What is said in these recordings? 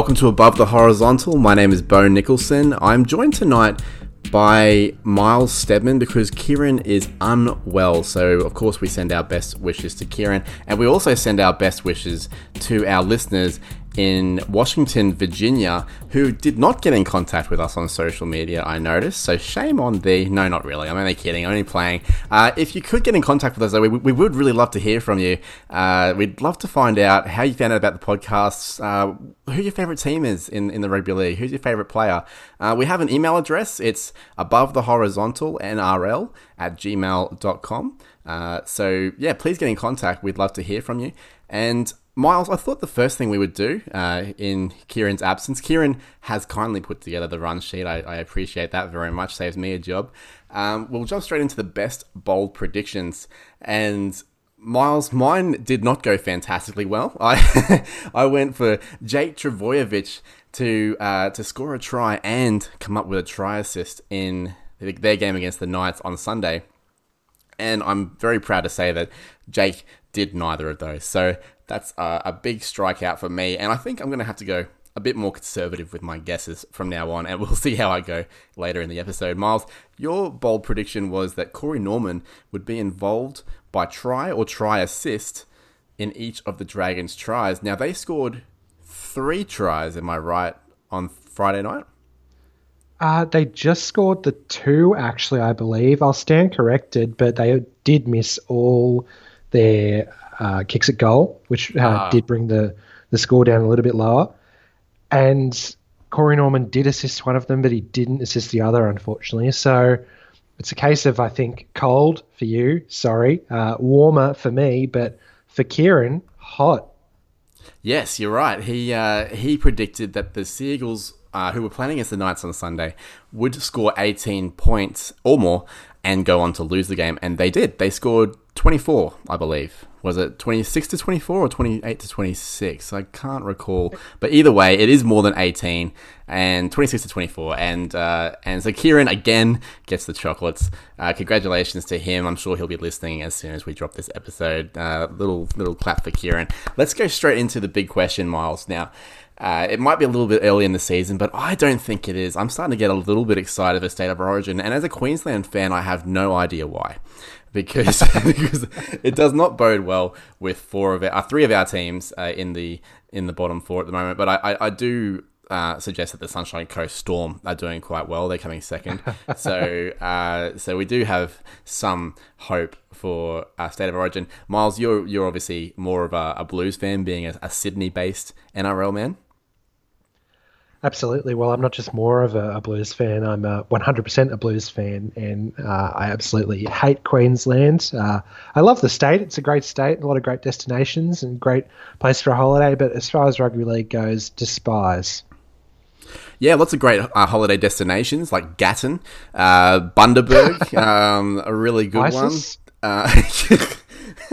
welcome to Above the Horizontal. My name is Bo Nicholson. I'm joined tonight by Miles Stedman because Kieran is unwell. So, of course, we send our best wishes to Kieran, and we also send our best wishes to our listeners in Washington, Virginia, who did not get in contact with us on social media, I noticed. So shame on thee. No, not really. I'm only kidding. I'm only playing. Uh, if you could get in contact with us, though, we, we would really love to hear from you. Uh, we'd love to find out how you found out about the podcasts, uh, who your favorite team is in, in the rugby league, who's your favorite player. Uh, we have an email address. It's above the horizontal NRL at gmail.com. Uh, so, yeah, please get in contact. We'd love to hear from you. And Miles, I thought the first thing we would do uh, in Kieran's absence, Kieran has kindly put together the run sheet. I, I appreciate that very much. Saves me a job. Um, we'll jump straight into the best bold predictions. And Miles, mine did not go fantastically well. I I went for Jake Trbojevic to uh, to score a try and come up with a try assist in their game against the Knights on Sunday. And I'm very proud to say that Jake did neither of those. So that's a, a big strikeout for me. And I think I'm going to have to go a bit more conservative with my guesses from now on, and we'll see how I go later in the episode. Miles, your bold prediction was that Corey Norman would be involved by try or try assist in each of the Dragons' tries. Now, they scored three tries, am I right, on Friday night? Uh, they just scored the two, actually, I believe. I'll stand corrected, but they did miss all their uh, kicks at goal, which uh, ah. did bring the, the score down a little bit lower. And Corey Norman did assist one of them, but he didn't assist the other, unfortunately. So it's a case of, I think, cold for you, sorry, uh, warmer for me, but for Kieran, hot. Yes, you're right. He uh, he predicted that the Seagulls, uh, who were playing against the Knights on Sunday, would score 18 points or more and go on to lose the game, and they did. They scored 24, I believe. Was it 26 to 24 or 28 to 26? I can't recall. But either way, it is more than 18 and 26 to 24. And uh, and so Kieran again gets the chocolates. Uh, congratulations to him. I'm sure he'll be listening as soon as we drop this episode. Uh, little little clap for Kieran. Let's go straight into the big question, Miles. Now, uh, it might be a little bit early in the season, but I don't think it is. I'm starting to get a little bit excited for State of Origin, and as a Queensland fan, I have no idea why because because it does not bode well with four of our uh, three of our teams uh, in the in the bottom four at the moment. But I, I, I do uh, suggest that the Sunshine Coast Storm are doing quite well. They're coming second, so uh, so we do have some hope for uh, State of Origin. Miles, you're you're obviously more of a, a Blues fan, being a, a Sydney based NRL man. Absolutely. Well, I'm not just more of a, a blues fan. I'm a 100% a blues fan, and uh, I absolutely hate Queensland. Uh, I love the state. It's a great state, a lot of great destinations, and great place for a holiday. But as far as rugby league goes, despise. Yeah, lots of great uh, holiday destinations like Gatton, uh, Bundaberg, um, a really good ISIS? one.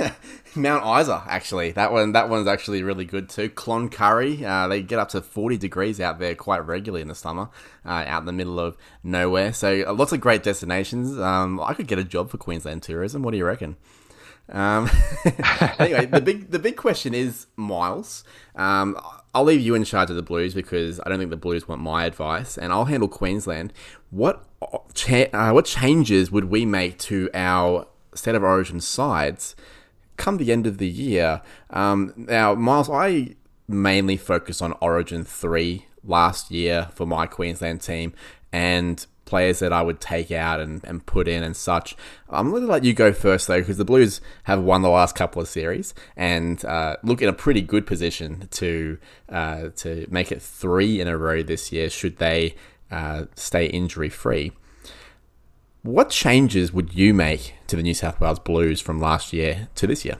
Uh, Mount Isa, actually. That one, that one's actually really good too. Cloncurry, uh, they get up to 40 degrees out there quite regularly in the summer, uh, out in the middle of nowhere. So uh, lots of great destinations. Um, I could get a job for Queensland tourism. What do you reckon? Um, anyway, the big the big question is Miles. Um, I'll leave you in charge of the Blues because I don't think the Blues want my advice, and I'll handle Queensland. What cha- uh, what changes would we make to our state of origin sides? Come the end of the year, um, now Miles, I mainly focus on Origin three last year for my Queensland team and players that I would take out and, and put in and such. I'm going to let you go first though, because the Blues have won the last couple of series and uh, look in a pretty good position to uh, to make it three in a row this year. Should they uh, stay injury free? What changes would you make to the New South Wales Blues from last year to this year?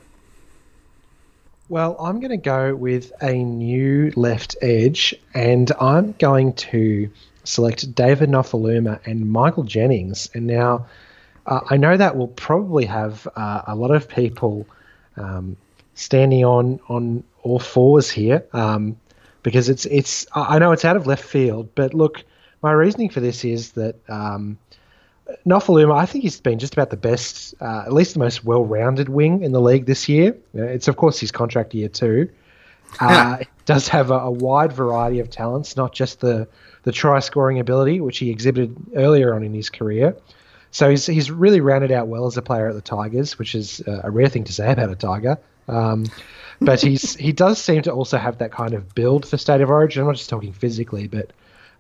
Well, I'm going to go with a new left edge, and I'm going to select David Nofoaluma and Michael Jennings. And now, uh, I know that will probably have uh, a lot of people um, standing on on all fours here, um, because it's it's. I know it's out of left field, but look, my reasoning for this is that. Um, Nofoaluma, I think he's been just about the best, uh, at least the most well-rounded wing in the league this year. Uh, it's of course his contract year too. Uh, does have a, a wide variety of talents, not just the the try scoring ability, which he exhibited earlier on in his career. So he's he's really rounded out well as a player at the Tigers, which is a rare thing to say about a Tiger. Um, but he's he does seem to also have that kind of build for state of origin. I'm not just talking physically, but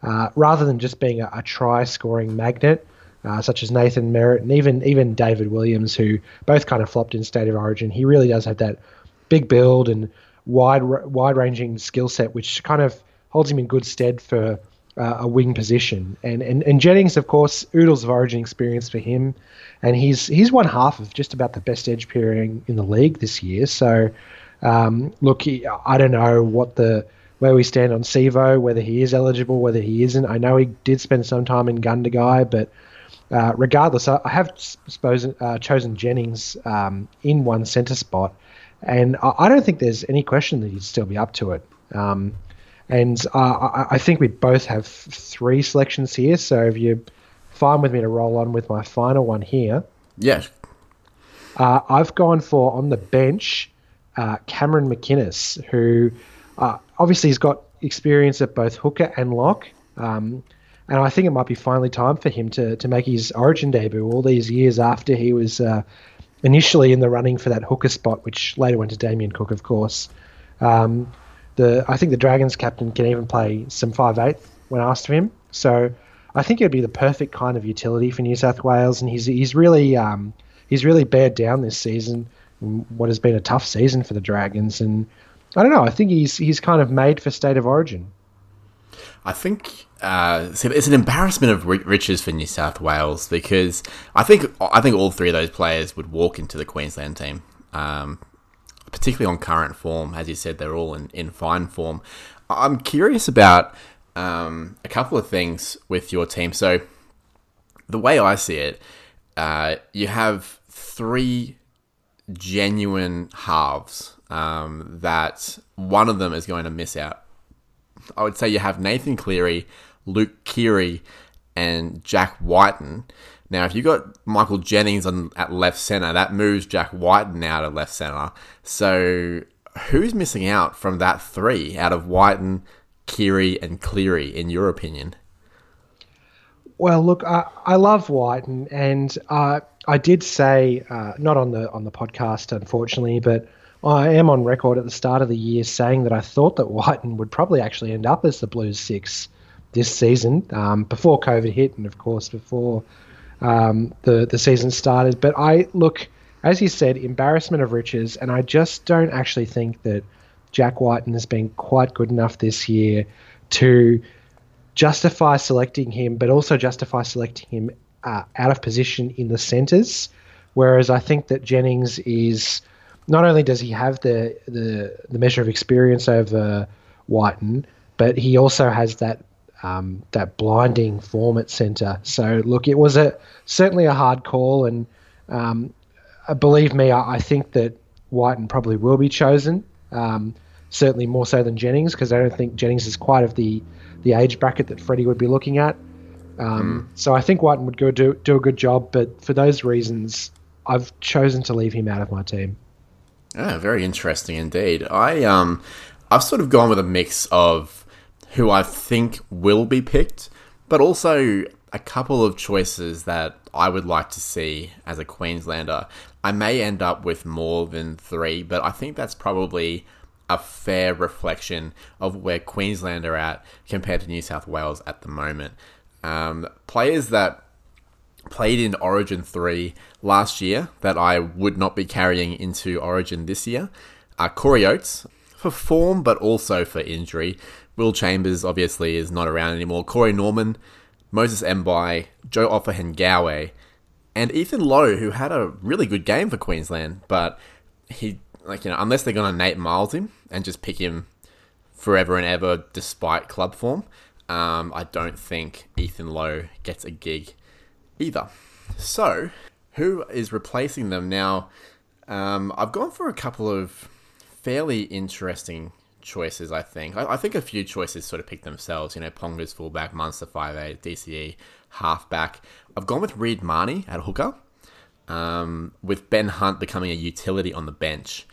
uh, rather than just being a, a try scoring magnet, uh, such as Nathan Merritt and even even David Williams, who both kind of flopped in state of origin, he really does have that big build and wide wide ranging skill set, which kind of holds him in good stead for uh, a wing position. And, and and Jennings, of course, oodles of origin experience for him, and he's he's one half of just about the best edge pairing in the league this year. So, um, look, I don't know what the where we stand on Sivo, whether he is eligible, whether he isn't. I know he did spend some time in Gundagai, but uh, regardless, I, I have suppose, uh, chosen Jennings um, in one centre spot, and I, I, don't think there's any question that he'd still be up to it. Um, and uh, I, I, think we both have three selections here, so if you're fine with me to roll on with my final one here. Yes. Uh, I've gone for on the bench uh, Cameron McInnes, who uh, obviously has got experience at both hooker and lock. Um, and I think it might be finally time for him to, to make his origin debut all these years after he was uh, initially in the running for that hooker spot, which later went to Damien Cook, of course. Um, the I think the Dragons captain can even play some five eight when asked of him. So I think it'd be the perfect kind of utility for New South Wales, and he's he's really um, he's really bared down this season. What has been a tough season for the Dragons, and I don't know. I think he's he's kind of made for state of origin. I think uh, it's an embarrassment of riches for New South Wales because I think I think all three of those players would walk into the Queensland team, um, particularly on current form. As you said, they're all in, in fine form. I'm curious about um, a couple of things with your team. So the way I see it, uh, you have three genuine halves um, that one of them is going to miss out. I would say you have Nathan Cleary, Luke Keary, and Jack Wighton. Now, if you got Michael Jennings on at left center, that moves Jack Wighton out of left center. So, who's missing out from that three out of Wighton, Keary, and Cleary, in your opinion? Well, look, I, I love Wighton, and uh, I did say uh, not on the on the podcast, unfortunately, but I am on record at the start of the year saying that I thought that Wighton would probably actually end up as the Blues six this season um, before COVID hit, and of course before um, the the season started. But I look, as you said, embarrassment of riches, and I just don't actually think that Jack Wighton has been quite good enough this year to justify selecting him, but also justify selecting him uh, out of position in the centres. Whereas I think that Jennings is not only does he have the the, the measure of experience over Wighton, but he also has that um, that blinding form at centre. So look, it was a certainly a hard call, and um, uh, believe me, I, I, think that Wighton probably will be chosen. Um, certainly more so than Jennings, because I don't think Jennings is quite of the the age bracket that Freddie would be looking at. Um, mm. So I think Wighton would go do do a good job, but for those reasons, I've chosen to leave him out of my team. Ah, very interesting indeed. I um, I've sort of gone with a mix of who I think will be picked, but also a couple of choices that I would like to see as a Queenslander. I may end up with more than three, but I think that's probably a fair reflection of where Queensland are at compared to New South Wales at the moment. Um, players that played in Origin 3 last year that I would not be carrying into Origin this year are Corey Oates for form, but also for injury. Will Chambers obviously is not around anymore. Corey Norman, Moses Mbye, Joe Ofahengaue, and Ethan Lowe, who had a really good game for Queensland, but he, like, you know, unless they're going to Nate Myles him and just pick him forever and ever despite club form, um, I don't think Ethan Lowe gets a gig either. So, who is replacing them now? Um, I've gone for a couple of fairly interesting choices. I think. I, I, think a few choices sort of pick themselves. You know, Ponga's fullback, Munster five eight, DCE halfback. I've gone with Reed Mahoney at hooker, um, with Ben Hunt becoming a utility on the bench.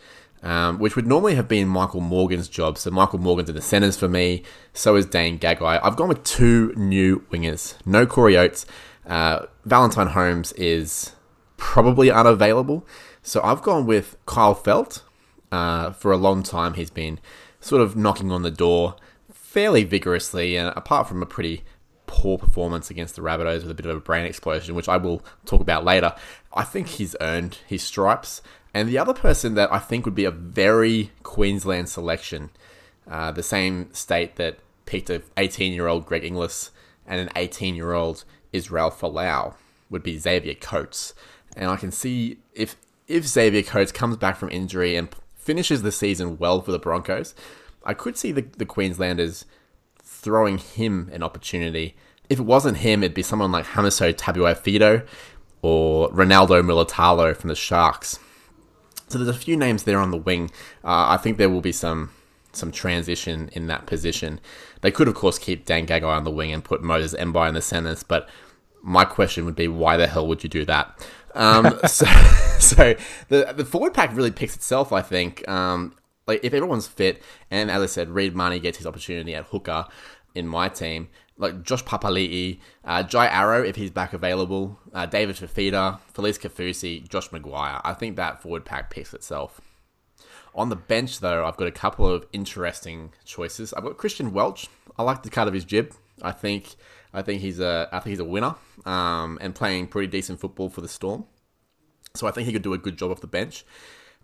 um, which would normally have been Michael Morgan's job. So Michael Morgan's in the centres for me. So is Dane Gagai. I've gone with two new wingers. No Corey Oates. Uh, Valentine Holmes is probably unavailable. So I've gone with Kyle Felt. Uh, for a long time, he's been sort of knocking on the door fairly vigorously, and apart from a pretty poor performance against the Rabbitohs with a bit of a brain explosion, which I will talk about later, I think he's earned his stripes. And the other person that I think would be a very Queensland selection, uh, the same state that picked an 18 year old Greg Inglis and an 18 year old Israel Folau, would be Xavier Coates. And I can see if if Xavier Coates comes back from injury and finishes the season well for the Broncos, I could see the, the Queenslanders throwing him an opportunity. If it wasn't him, it'd be someone like Hamiso Tabuai-Fidow or Ronaldo Mulitalo from the Sharks. So there's a few names there on the wing. Uh, I think there will be some some transition in that position. They could, of course, keep Dan Gagai on the wing and put Moses Mbye in the centres, but my question would be, why the hell would you do that? Um, so, so the the forward pack really picks itself. I think. Um, like if everyone's fit, and as I said, Reed Mahoney gets his opportunity at hooker in my team. Like Josh Papali'i, uh, Jai Arrow if he's back available, uh, David Fifita, Felise Kaufusi, Josh McGuire. I think that forward pack picks itself. On the bench, though, I've got a couple of interesting choices. I've got Christian Welch. I like the cut of his jib. I think I think he's a I think he's a winner um, and playing pretty decent football for the Storm. So I think he could do a good job off the bench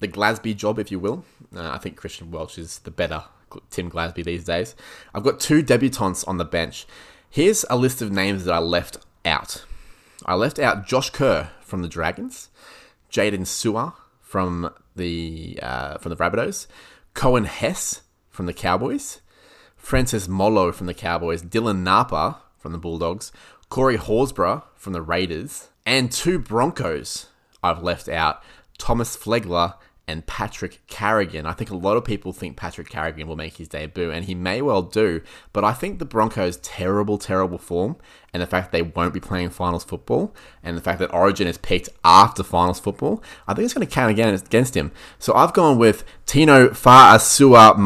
the Glasby job, if you will. Uh, I think Christian Welch is the better Tim Glasby these days. I've got two debutants on the bench. Here's a list of names that I left out. I left out Josh Kerr from the Dragons, Jaydn Su'A from the uh, from the Rabbitohs, Coen Hess from the Cowboys, Francis Molo from the Cowboys, Dylan Napa from the Bulldogs, Corey Horsburgh from the Raiders, and two Broncos I've left out, Thomas Flegler and Patrick Carrigan. I think a lot of people think Patrick Carrigan will make his debut, and he may well do. But I think the Broncos' terrible, terrible form, and the fact they won't be playing finals football, and the fact that Origin is picked after finals football, I think it's going to count again against him. So I've gone with Tino Fa'asua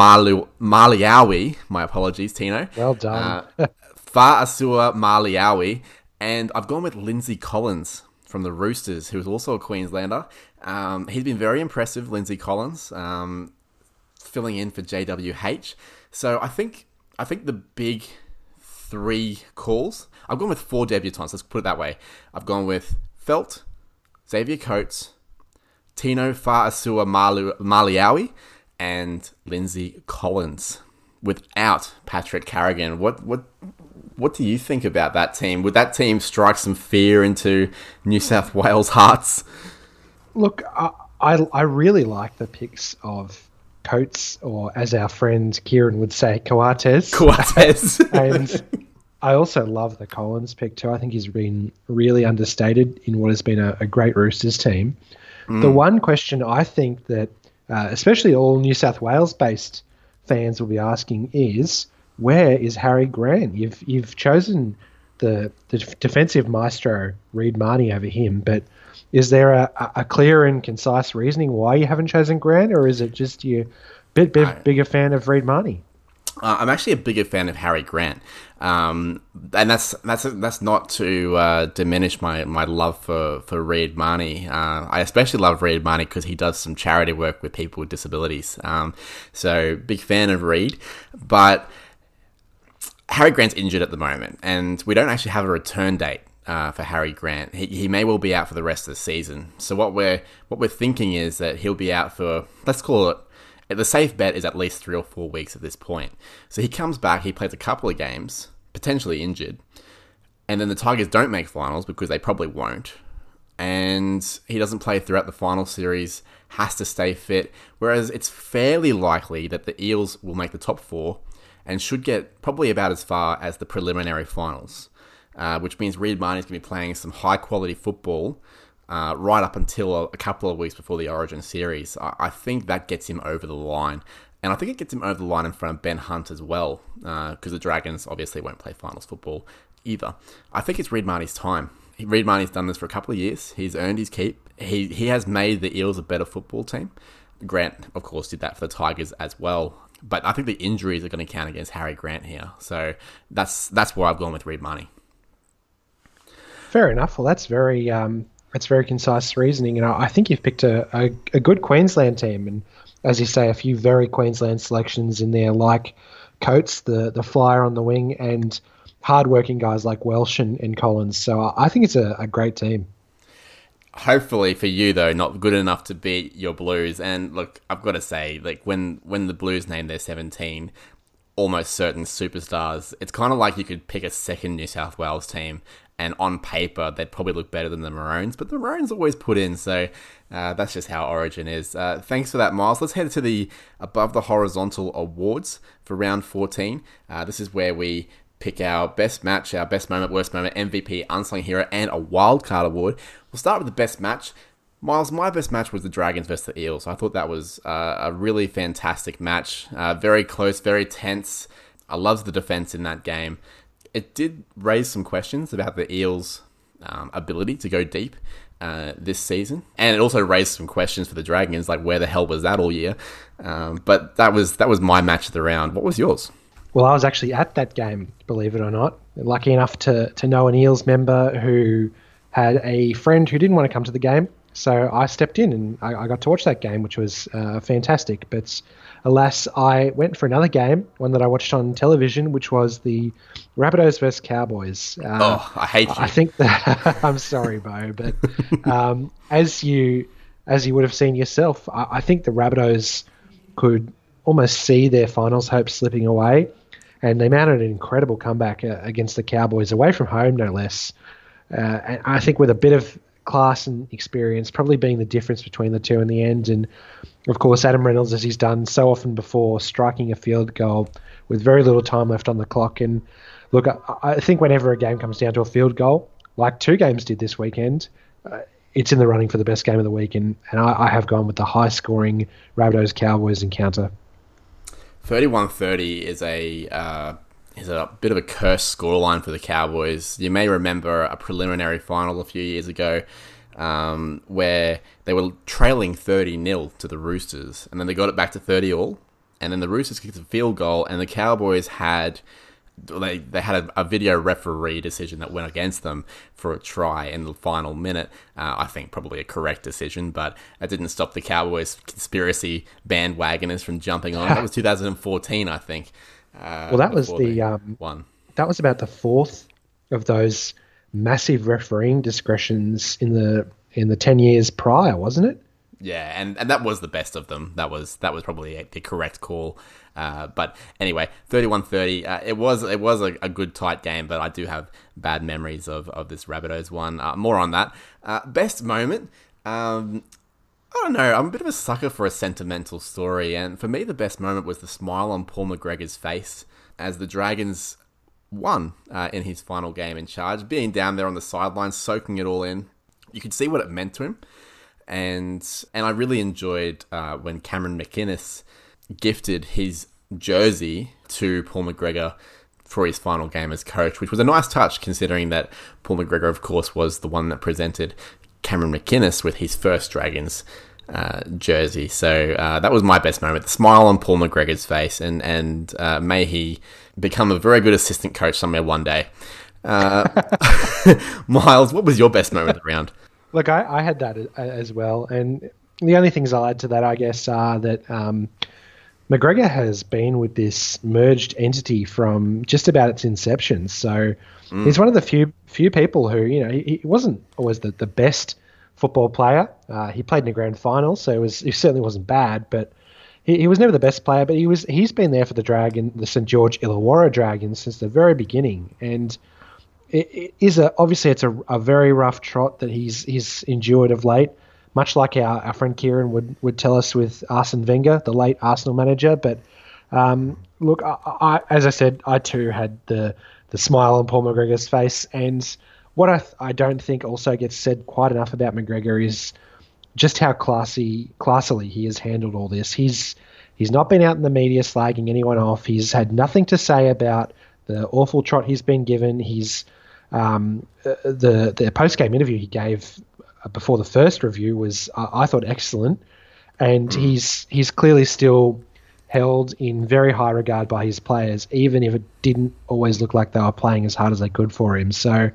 Maliawi. My apologies, Tino. Well done. uh, Fa'asuamaleaui. And I've gone with Lindsay Collins from the Roosters, who is also a Queenslander. Um, he's been very impressive, Lindsay Collins, um, filling in for JWH. So I think I think the big three calls. I've gone with four debutants. Let's put it that way. I've gone with Feldt, Xavier Coates, Tino Fa'asua Maliawi, and Lindsay Collins. Without Patrick Carrigan, what what what do you think about that team? Would that team strike some fear into New South Wales hearts? Look, I, I, I really like the picks of Coates, or as our friend Kieran would say, Coates. Coates. and I also love the Collins pick too. I think he's been really understated in what has been a, a great Roosters team. Mm. The one question I think that, uh, especially all New South Wales based fans will be asking is, where is Harry Grant? You've you've chosen the the defensive maestro Reed Mahoney over him, but is there a, a clear and concise reasoning why you haven't chosen Grant, or is it just you a bit, bit bigger fan of Reed Mahoney? Uh, I'm actually a bigger fan of Harry Grant, um, and that's that's that's not to uh, diminish my, my love for for Reed Mahoney. Uh, I especially love Reed Mahoney because he does some charity work with people with disabilities. Um, so big fan of Reed, but Harry Grant's injured at the moment, and we don't actually have a return date uh, for Harry Grant. He, he may well be out for the rest of the season. So what we're what we're thinking is that he'll be out for let's call it. The safe bet is at least three or four weeks at this point. So he comes back, he plays a couple of games, potentially injured, and then the Tigers don't make finals because they probably won't. And he doesn't play throughout the final series, has to stay fit. Whereas it's fairly likely that the Eels will make the top four and should get probably about as far as the preliminary finals uh, which means Reed Mahoney is going to be playing some high quality football uh, right up until a, a, couple of weeks before the Origin series. I, I, think that gets him over the line. And I think it gets him over the line in front of Ben Hunt as well, because uh, the Dragons obviously won't play finals football either. I think it's Reed Mahoney's time. Reed Mahoney's done this for a couple of years. He's earned his keep. He he has made the Eels a better football team. Grant, of course, did that for the Tigers as well. But I think the injuries are going to count against Harry Grant here. So that's that's why I've gone with Reed Money. Fair enough. Well, that's very um, that's very concise reasoning, and I, I think you've picked a, a, a, good Queensland team, and as you say, a few very Queensland selections in there, like Coates, the the flyer on the wing, and hardworking guys like Welch and, and Collins. So I think it's a, a great team hopefully for you though not good enough to beat your blues. And look i've got to say like when when the blues named their 17 almost certain superstars it's kind of like you could pick a second new south wales team and on paper they'd probably look better than the maroons but the maroons always put in. So uh, that's just how origin is. Uh, thanks for that miles. Let's head to the above the horizontal awards for round 14 uh, this is where we pick our best match, our best moment, worst moment, MVP, unsung hero, and a wildcard award. We'll start with the best match. Miles, my best match was the Dragons versus the Eels. I thought that was uh, a really fantastic match. Uh, very close, very tense. I loved the defense in that game. It did raise some questions about the Eels' um, ability to go deep uh, this season, and it also raised some questions for the Dragons, like where the hell was that all year? Um, but that was that was my match of the round. What was yours? Well, I was actually at that game, believe it or not. Lucky enough to, to know an Eels member who had a friend who didn't want to come to the game. So I stepped in and I, I got to watch that game, which was uh, fantastic. But alas, I went for another game, one that I watched on television, which was the Rabbitohs versus Cowboys. Uh, oh, I hate you. I think that I'm sorry, Bo, but um, as you as you would have seen yourself, I, I think the Rabbitohs could almost see their finals hopes slipping away and they mounted an incredible comeback uh, against the Cowboys away from home, no less. Uh, and I think with a bit of class and experience, probably being the difference between the two in the end. And of course, Adam Reynolds, as he's done so often before, striking a field goal with very little time left on the clock. And look, I, I think whenever a game comes down to a field goal, like two games did this weekend, uh, it's in the running for the best game of the week. And, and I, I have gone with the high scoring Rabbitohs Cowboys encounter. 31-30 is a uh, is a bit of a cursed scoreline for the Cowboys. You may remember a preliminary final a few years ago um, where they were trailing 30 0 to the Roosters, and then they got it back to 30 all, and then the Roosters kicked a field goal, and the Cowboys had they they had a, a, video referee decision that went against them for a try in the final minute. Uh, I think probably a correct decision, but it didn't stop the Cowboys conspiracy bandwagoners from jumping on. that was 2014, I think. Uh, well, that was the um, one. That was about the fourth of those massive refereeing discretions in the in the 10 years prior, wasn't it? Yeah, and, and that was the best of them. That was that was probably the correct call. Uh, but anyway, 31-30. Uh, it was it was a, a, good tight game, but I do have bad memories of, of this Rabbitohs one. Uh, more on that. Uh, best moment. Um, I don't know. I'm a bit of a sucker for a sentimental story, and for me, the best moment was the smile on Paul McGregor's face as the Dragons won uh, in his final game in charge. Being down there on the sidelines, soaking it all in, you could see what it meant to him and and I really enjoyed uh, when Cameron McInnes gifted his jersey to Paul McGregor for his final game as coach, which was a nice touch considering that Paul McGregor, of course, was the one that presented Cameron McInnes with his first Dragons uh, jersey. So uh, that was my best moment. The smile on Paul McGregor's face, and and uh, may he become a very good assistant coach somewhere one day. Uh, Miles, what was your best moment of the round? Look, I, I had that as well, and the only things I'll add to that, I guess, are that um, McGregor has been with this merged entity from just about its inception. So mm. he's one of the few few people who, you know, he, he wasn't always the, the best football player. Uh, he played in the grand final, so it was he certainly wasn't bad, but he, he was never the best player. But he was he's been there for the Dragon, the St George Illawarra Dragons since the very beginning, and it, it is a obviously it's a, a very rough trot that he's he's endured of late, much like our, our friend Kieran would, would tell us with Arsene Wenger, the late Arsenal manager. But um, look, I, I, as I said, I too had the the smile on Paul McGregor's face, and what I I don't think also gets said quite enough about McGregor is just how classy classily he has handled all this. He's he's not been out in the media slagging anyone off. He's had nothing to say about the awful trot he's been given. He's um, uh, the the post game interview he gave before the first review was I, I thought excellent, and mm. he's he's clearly still held in very high regard by his players, even if it didn't always look like they were playing as hard as they could for him. So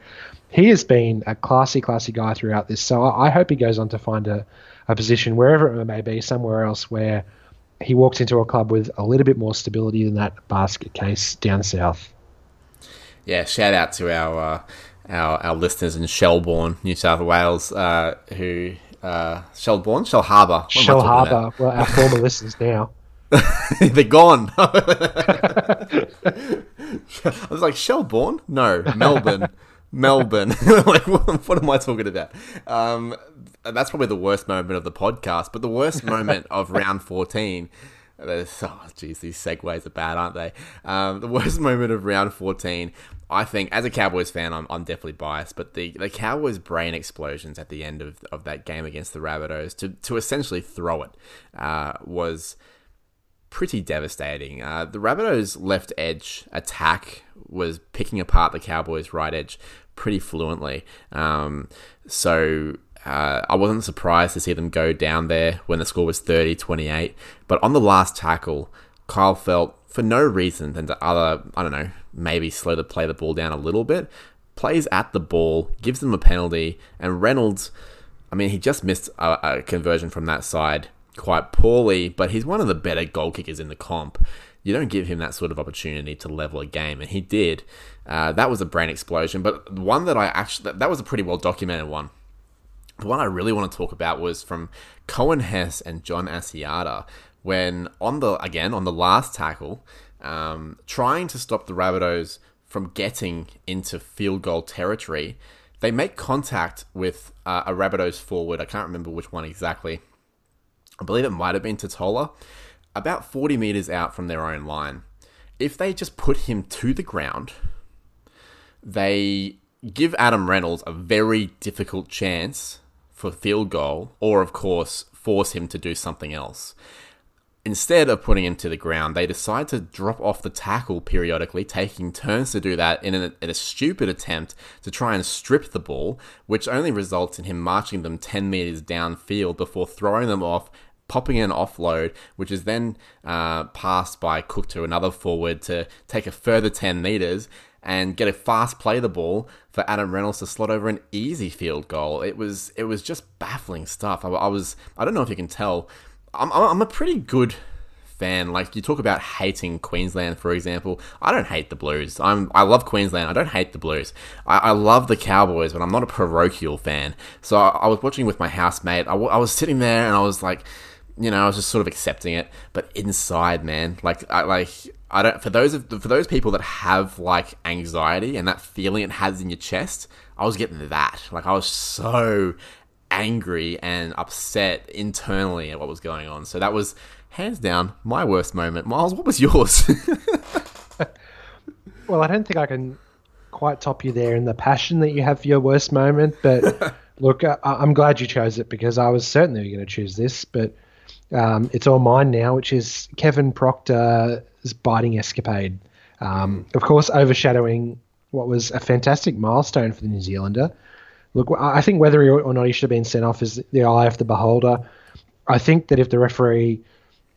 he has been a classy, classy guy throughout this. So I hope he goes on to find a, a position wherever it may be, somewhere else where he walks into a club with a little bit more stability than that basket case down south. Yeah, shout out to our uh, our, our listeners in Shelbourne, New South Wales, uh, who uh, Shelbourne, Shellharbour, Shellharbour. Well, our former listeners now. They're gone. I was like Shelbourne, no, Melbourne. Melbourne. like, what, what, am I talking about? Um, that's probably the worst moment of the podcast, but the worst moment of round 14. oh, jeez, these segues are bad, aren't they? Um, the worst moment of round 14, I think, as a Cowboys fan, I'm, I'm definitely biased, but the, the Cowboys' brain explosions at the end of, of that game against the Rabbitohs to, to essentially throw it uh, was pretty devastating. Uh, the Rabbitohs' left edge attack was picking apart the Cowboys' right edge pretty fluently. Um, so uh, I wasn't surprised to see them go down there when the score was 30 28. But on the last tackle, Kyle Feldt for no reason than to other, I don't know, maybe slow to play the ball down a little bit, plays at the ball, gives them a penalty, and Reynolds, I mean, he just missed a, a conversion from that side quite poorly, but he's one of the better goal kickers in the comp you don't give him that sort of opportunity to level a game, and he did. Uh, that was a brain explosion, but one that I actually that was a pretty well documented one. The one I really want to talk about was from Coen Hess and John Asiata when on the again on the last tackle, um, trying to stop the Rabbitohs from getting into field goal territory, they make contact with uh, a Rabbitohs forward. I can't remember which one exactly. I believe it might have been Tatola about 40 meters out from their own line. If they just put him to the ground, they give Adam Reynolds a very difficult chance for field goal, or of course, force him to do something else. Instead of putting him to the ground, they decide to drop off the tackle periodically, taking turns to do that in a, in a, stupid attempt to try and strip the ball, which only results in him marching them 10 meters downfield before throwing them off popping an offload, which is then uh, passed by Cook to another forward to take a further 10 meters and get a fast play the ball for Adam Reynolds to slot over an easy field goal. It was it was just baffling stuff. I, I was I don't know if you can tell. I'm I'm a pretty good fan. Like you talk about hating Queensland, for example. I don't hate the Blues. I'm I love Queensland. I don't hate the Blues. I, I love the Cowboys, but I'm not a parochial fan. So I, I was watching with my housemate. I, I was sitting there and I was like you know, I was just sort of accepting it. But inside, man, like, I like, I don't. For those of for those people that have like anxiety and that feeling it has in your chest, I was getting that. Like, I was so angry and upset internally at what was going on. So that was hands down my worst moment. Miles, what was yours? well, I don't think I can quite top you there in the passion that you have for your worst moment, but. Look, I, I'm glad you chose it because I was certainly going to choose this, but um, it's all mine now, which is Kevin Proctor's biting escapade. Um, of course, overshadowing what was a fantastic milestone for the New Zealander. Look, I think whether or not he should have been sent off is the eye of the beholder. I think that if the referee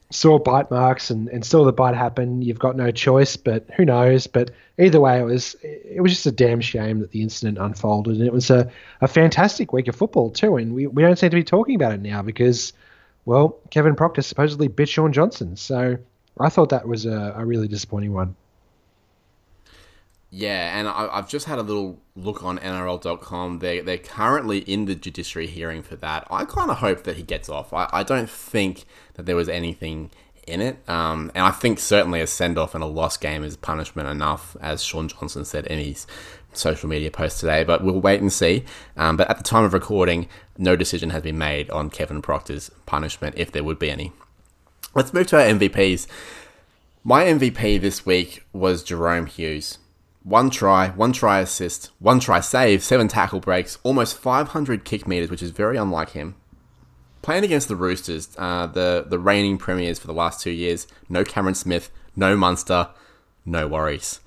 saw bite marks and, and saw the bite happen, you've got no choice. But who knows? But either way, it was it was just a damn shame that the incident unfolded, and it was a, a fantastic week of football too. And we, we don't seem to be talking about it now because well, Kevin Proctor supposedly bit Sean Johnson. So I thought that was a, a really disappointing one. Yeah, and I, have just had a little look on NRL.com. They're, they're currently in the judiciary hearing for that. I kind of hope that he gets off. I, I don't think that there was anything in it. Um, and I think certainly a send off and a lost game is punishment enough, as Sean Johnson said in his social media post today. But we'll wait and see. Um, but at the time of recording, no decision has been made on Kevin Proctor's punishment, if there would be any. Let's move to our MVPs. My MVP this week was Jahrome Hughes. One try, one try assist, one try save, seven tackle breaks, almost 500 kick meters, which is very unlike him playing against the Roosters, uh, the the reigning premiers for the last two years. No Cameron Smith, no Munster, no worries.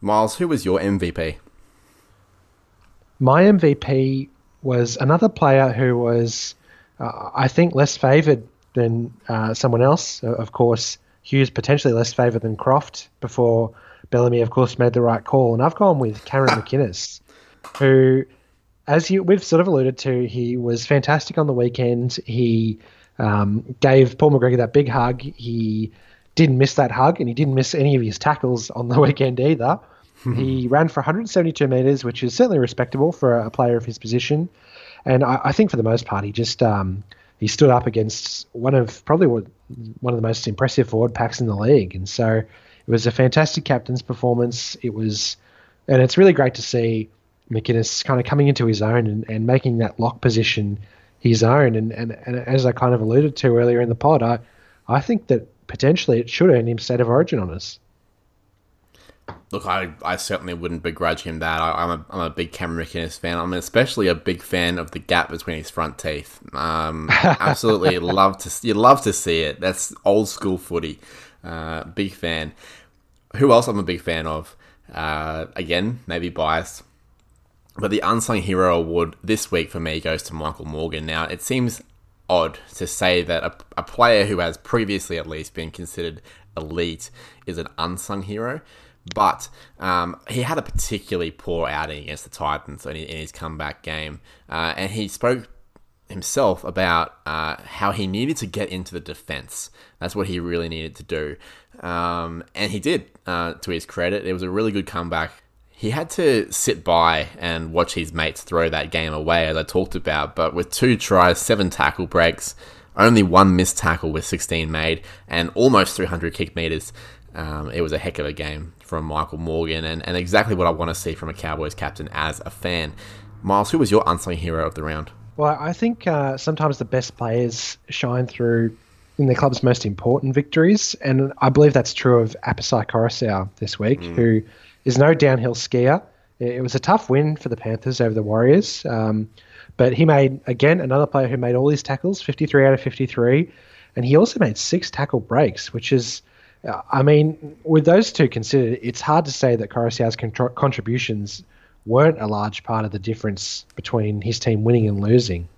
Miles, who was your MVP? My MVP was another player who was uh, I think, less favoured than uh, someone else. Of course, Hughes potentially less favoured than Croft before Bellamy, of course, made the right call. And I've gone with Cameron McInnes, who, as you we've sort of alluded to, he was fantastic on the weekend. He um, gave Paul McGregor that big hug. He didn't miss that hug, and he didn't miss any of his tackles on the weekend either. he ran for 172 metres, which is certainly respectable for a player of his position. And I, I think for the most part, he just um, he stood up against one of probably one of the most impressive forward packs in the league. And so it was a fantastic captain's performance. It was, and it's really great to see McInnes kind of coming into his own and, and making that lock position his own. And, and, and as I kind of alluded to earlier in the pod, I, I think that potentially it should earn him state of origin honours. Look, I, I certainly wouldn't begrudge him that. I, am a, I'm a big Cameron McInnes fan. I'm especially a big fan of the gap between his front teeth. Um, absolutely love to you love to see it. That's old school footy. Uh, big fan. Who else I'm a big fan of? Uh, again, maybe biased, but the unsung hero award this week for me goes to Michael Morgan. Now it seems odd to say that a, a player who has previously at least been considered elite is an unsung hero. But um, he had a particularly poor outing against the Titans in his comeback game, uh, and he spoke himself about uh, how he needed to get into the defense. That's what he really needed to do, um, and he did. Uh, to his credit, it was a really good comeback. He had to sit by and watch his mates throw that game away, as I talked about. But with two tries, seven tackle breaks, only one missed tackle with 16 made, and almost 300 kick meters. Um, it was a heck of a game from Michael Morgan and, and exactly what I want to see from a Cowboys captain as a fan. Miles, who was your unsung hero of the round? Well, I think uh, sometimes the best players shine through in the club's most important victories, and I believe that's true of Apisai Koroisau this week, mm. who is no downhill skier. It was a tough win for the Panthers over the Warriors, um, but he made, again, another player who made all his tackles, 53 out of 53, and he also made six tackle breaks, which is I mean, with those two considered, it's hard to say that Koroisau's contr- contributions weren't a large part of the difference between his team winning and losing.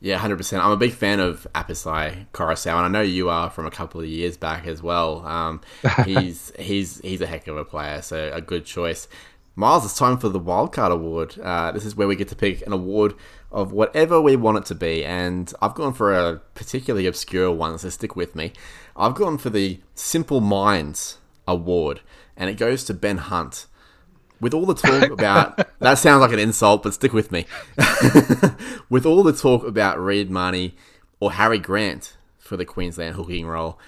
Yeah, hundred percent. I'm a big fan of Apisai Koroisau, and I know you are from a couple of years back as well. Um, he's he's he's a heck of a player, so a good choice. Miles, it's time for the Wildcard Award. Uh, this is where we get to pick an award of whatever we want it to be, and I've gone for a particularly obscure one, so stick with me. I've gone for the Simple Minds Award, and it goes to Ben Hunt. With all the talk about that sounds like an insult, but stick with me. with all the talk about Reed Mahoney or Harry Grant for the Queensland hooking role,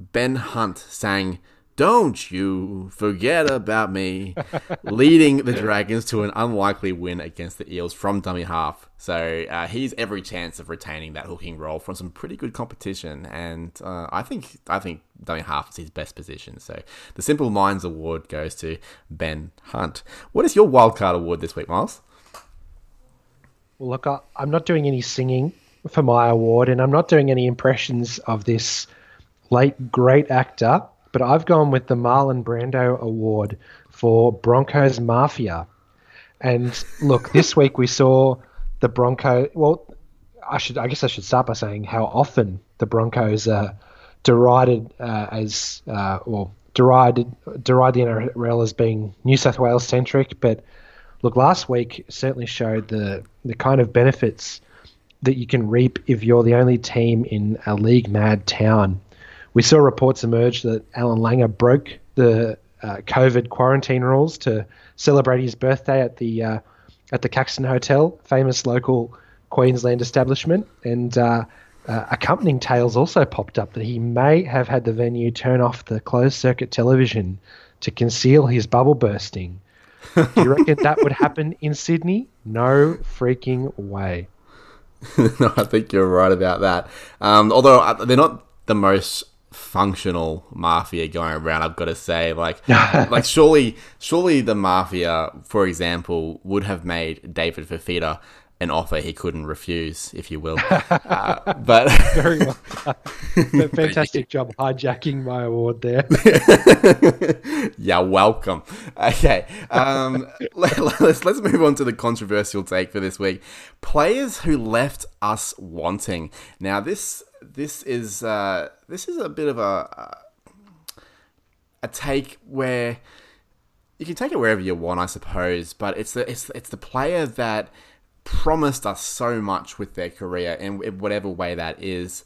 Ben Hunt sang don't you forget about me, leading the Dragons to an unlikely win against the Eels from dummy half. So uh, he's every chance of retaining that hooking role from some pretty good competition, and uh, I think I think dummy half is his best position. So the Simple Minds Award goes to Ben Hunt. What is your wildcard award this week, Miles? Well, look, I, I'm not doing any singing for my award, and I'm not doing any impressions of this late great actor but I've gone with the Marlon Brando Award for Broncos Mafia. And look, this week we saw the Bronco. Well, I should, I guess, I should start by saying how often the Broncos are derided uh, as, uh, well, derided, deride the NRL as being New South Wales centric. But look, last week certainly showed the the kind of benefits that you can reap if you're the only team in a league mad town we saw reports emerge that Allan Langer broke the uh, COVID quarantine rules to celebrate his birthday at the uh, at the Caxton Hotel, famous local Queensland establishment, and uh, uh, accompanying tales also popped up that he may have had the venue turn off the closed circuit television to conceal his bubble bursting. Do you reckon that would happen in Sydney? No freaking way. no, I think you're right about that. Um, although uh, they're not the most functional mafia going around. I've got to say, like, like surely, surely the mafia, for example, would have made David Fifita an offer he couldn't refuse, if you will. uh, but very well, fantastic job hijacking my award there. yeah, welcome. Okay, um, let, us let's move on to the controversial take for this week: players who left us wanting. Now, this this is uh, this is a bit of a a take where you can take it wherever you want, I suppose. But it's the it's it's the player that promised us so much with their career in whatever way that is,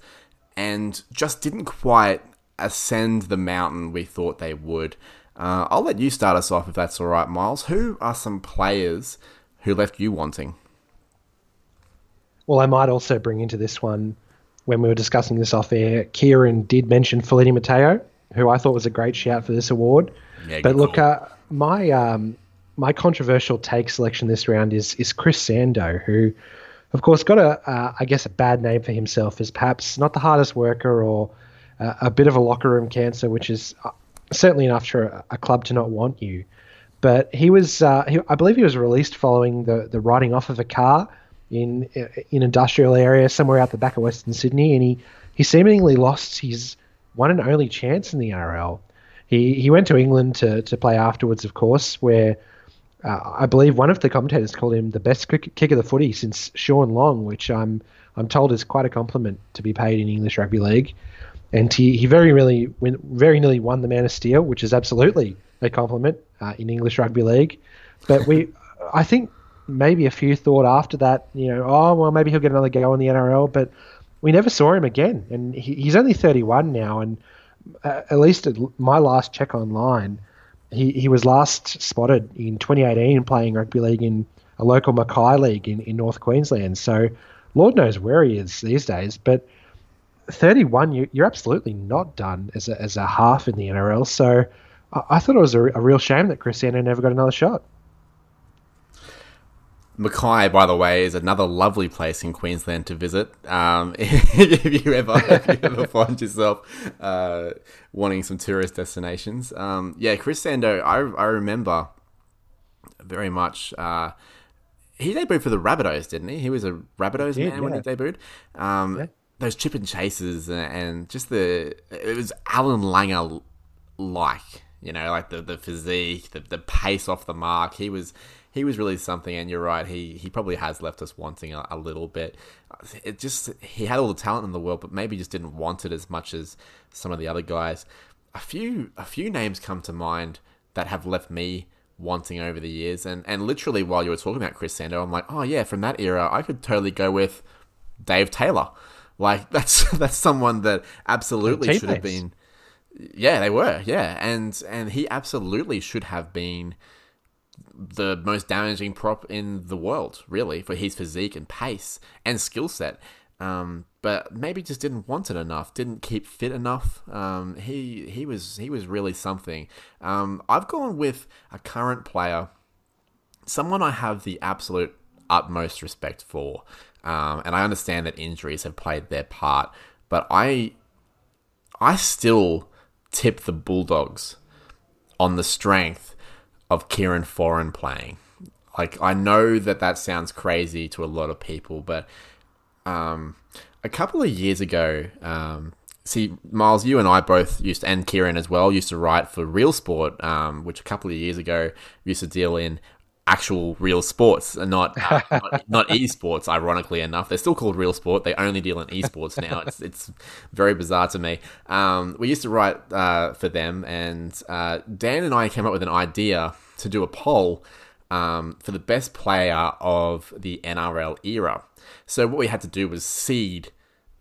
and just didn't quite ascend the mountain we thought they would. Uh, I'll let you start us off if that's all right, Miles. Who are some players who left you wanting? Well, I might also bring into this one when we were discussing this off air. Kieran did mention Feleti Mateo, who I thought was a great shout for this award. Yeah, but look, uh, my um, my controversial take selection this round is is Chris Sandow, who, of course, got a uh, I guess a bad name for himself as perhaps not the hardest worker or uh, a bit of a locker room cancer, which is uh, certainly enough for a, a, club to not want you. But he was, uh, he, I believe, he was released following the the writing off of a car in in industrial area somewhere out the back of Western Sydney, and he he seemingly lost his one and only chance in the NRL. He he went to England to to play afterwards, of course, where uh, I believe one of the commentators called him the best kick, of the footy since Sean Long, which I'm I'm told is quite a compliment to be paid in English rugby league. And he, he very really win, very nearly won the Man of Steel, which is absolutely a compliment uh, in English rugby league. But we, I think maybe a few thought after that, you know, oh well maybe he'll get another go in the NRL, but we never saw him again. And he, he's only 31 now, and uh, at least at my last check online he, he was last spotted in 2018 playing rugby league in a local Mackay league in, in North Queensland. So Lord knows where he is these days. But 31, you, you're absolutely not done as a, as a half in the NRL. So I, I thought it was a, a real shame that Chris Sandow never got another shot. Mackay, by the way, is another lovely place in Queensland to visit. Um, if you ever, if you ever find yourself uh, wanting some tourist destinations, um, yeah, Chris Sandow, I, I remember very much. Uh, he debuted for the Rabbitohs, didn't he? He was a Rabbitohs man yeah. when he debuted. Um, yeah. Those chip and chases and, and just the it was Allan Langer like, you know, like the the physique, the the pace off the mark. He was he was really something. And you're right, he he probably has left us wanting a, a little bit. It just he had all the talent in the world, but maybe just didn't want it as much as some of the other guys. A few a few names come to mind that have left me wanting over the years. And and literally while you were talking about Chris Sandow, I'm like, oh yeah, from that era, I could totally go with Dave Taylor. Like that's that's someone that absolutely should have been. Yeah, they were. Yeah, and and he absolutely should have been the most damaging prop in the world, really, for his physique and pace and skill set. Um, but maybe just didn't want it enough, didn't keep fit enough. Um, he he was he was really something. Um, I've gone with a current player, someone I have the absolute utmost respect for, um, and I understand that injuries have played their part, but I I still tip the Bulldogs on the strength of Kieran Foran playing. Like I know that that sounds crazy to a lot of people, but um, a couple of years ago, um, see Miles, you and I both used, and Kieran as well, used to write for Real Sport, um, which a couple of years ago used to deal in actual real sports and not uh, not, not esports. Ironically enough, they're still called real sport. They only deal in esports now. It's it's very bizarre to me. Um, we used to write uh, for them, and uh, Dan and I came up with an idea to do a poll um, for the best player of the NRL era. So what we had to do was seed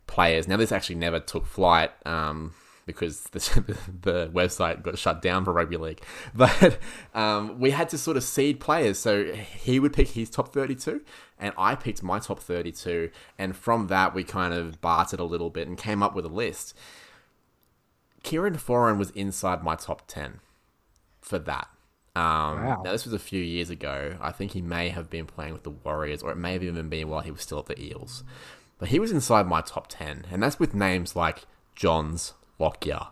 players. Now this actually never took flight. Um, because the, the website got shut down for rugby league. But um, we had to sort of seed players. So he would pick his top 32, and I picked my top 32. And from that, we kind of bartered a little bit and came up with a list. Kieran Foran was inside my top 10 for that. Um, wow. Now, this was a few years ago. I think he may have been playing with the Warriors, or it may have even been while he was still at the Eels. But he was inside my top 10, and that's with names like Johns, Lockyer,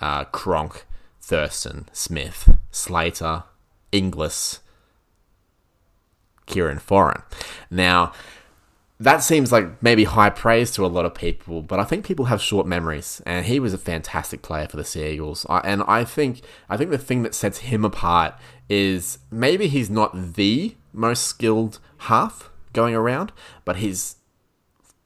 uh, Cronk, Thurston, Smith, Slater, Inglis, Kieran Foran. Now, that seems like maybe high praise to a lot of people, but I think people have short memories, and he was a fantastic player for the Sea Eagles. and I think I think the thing that sets him apart is maybe he's not the most skilled half going around, but he's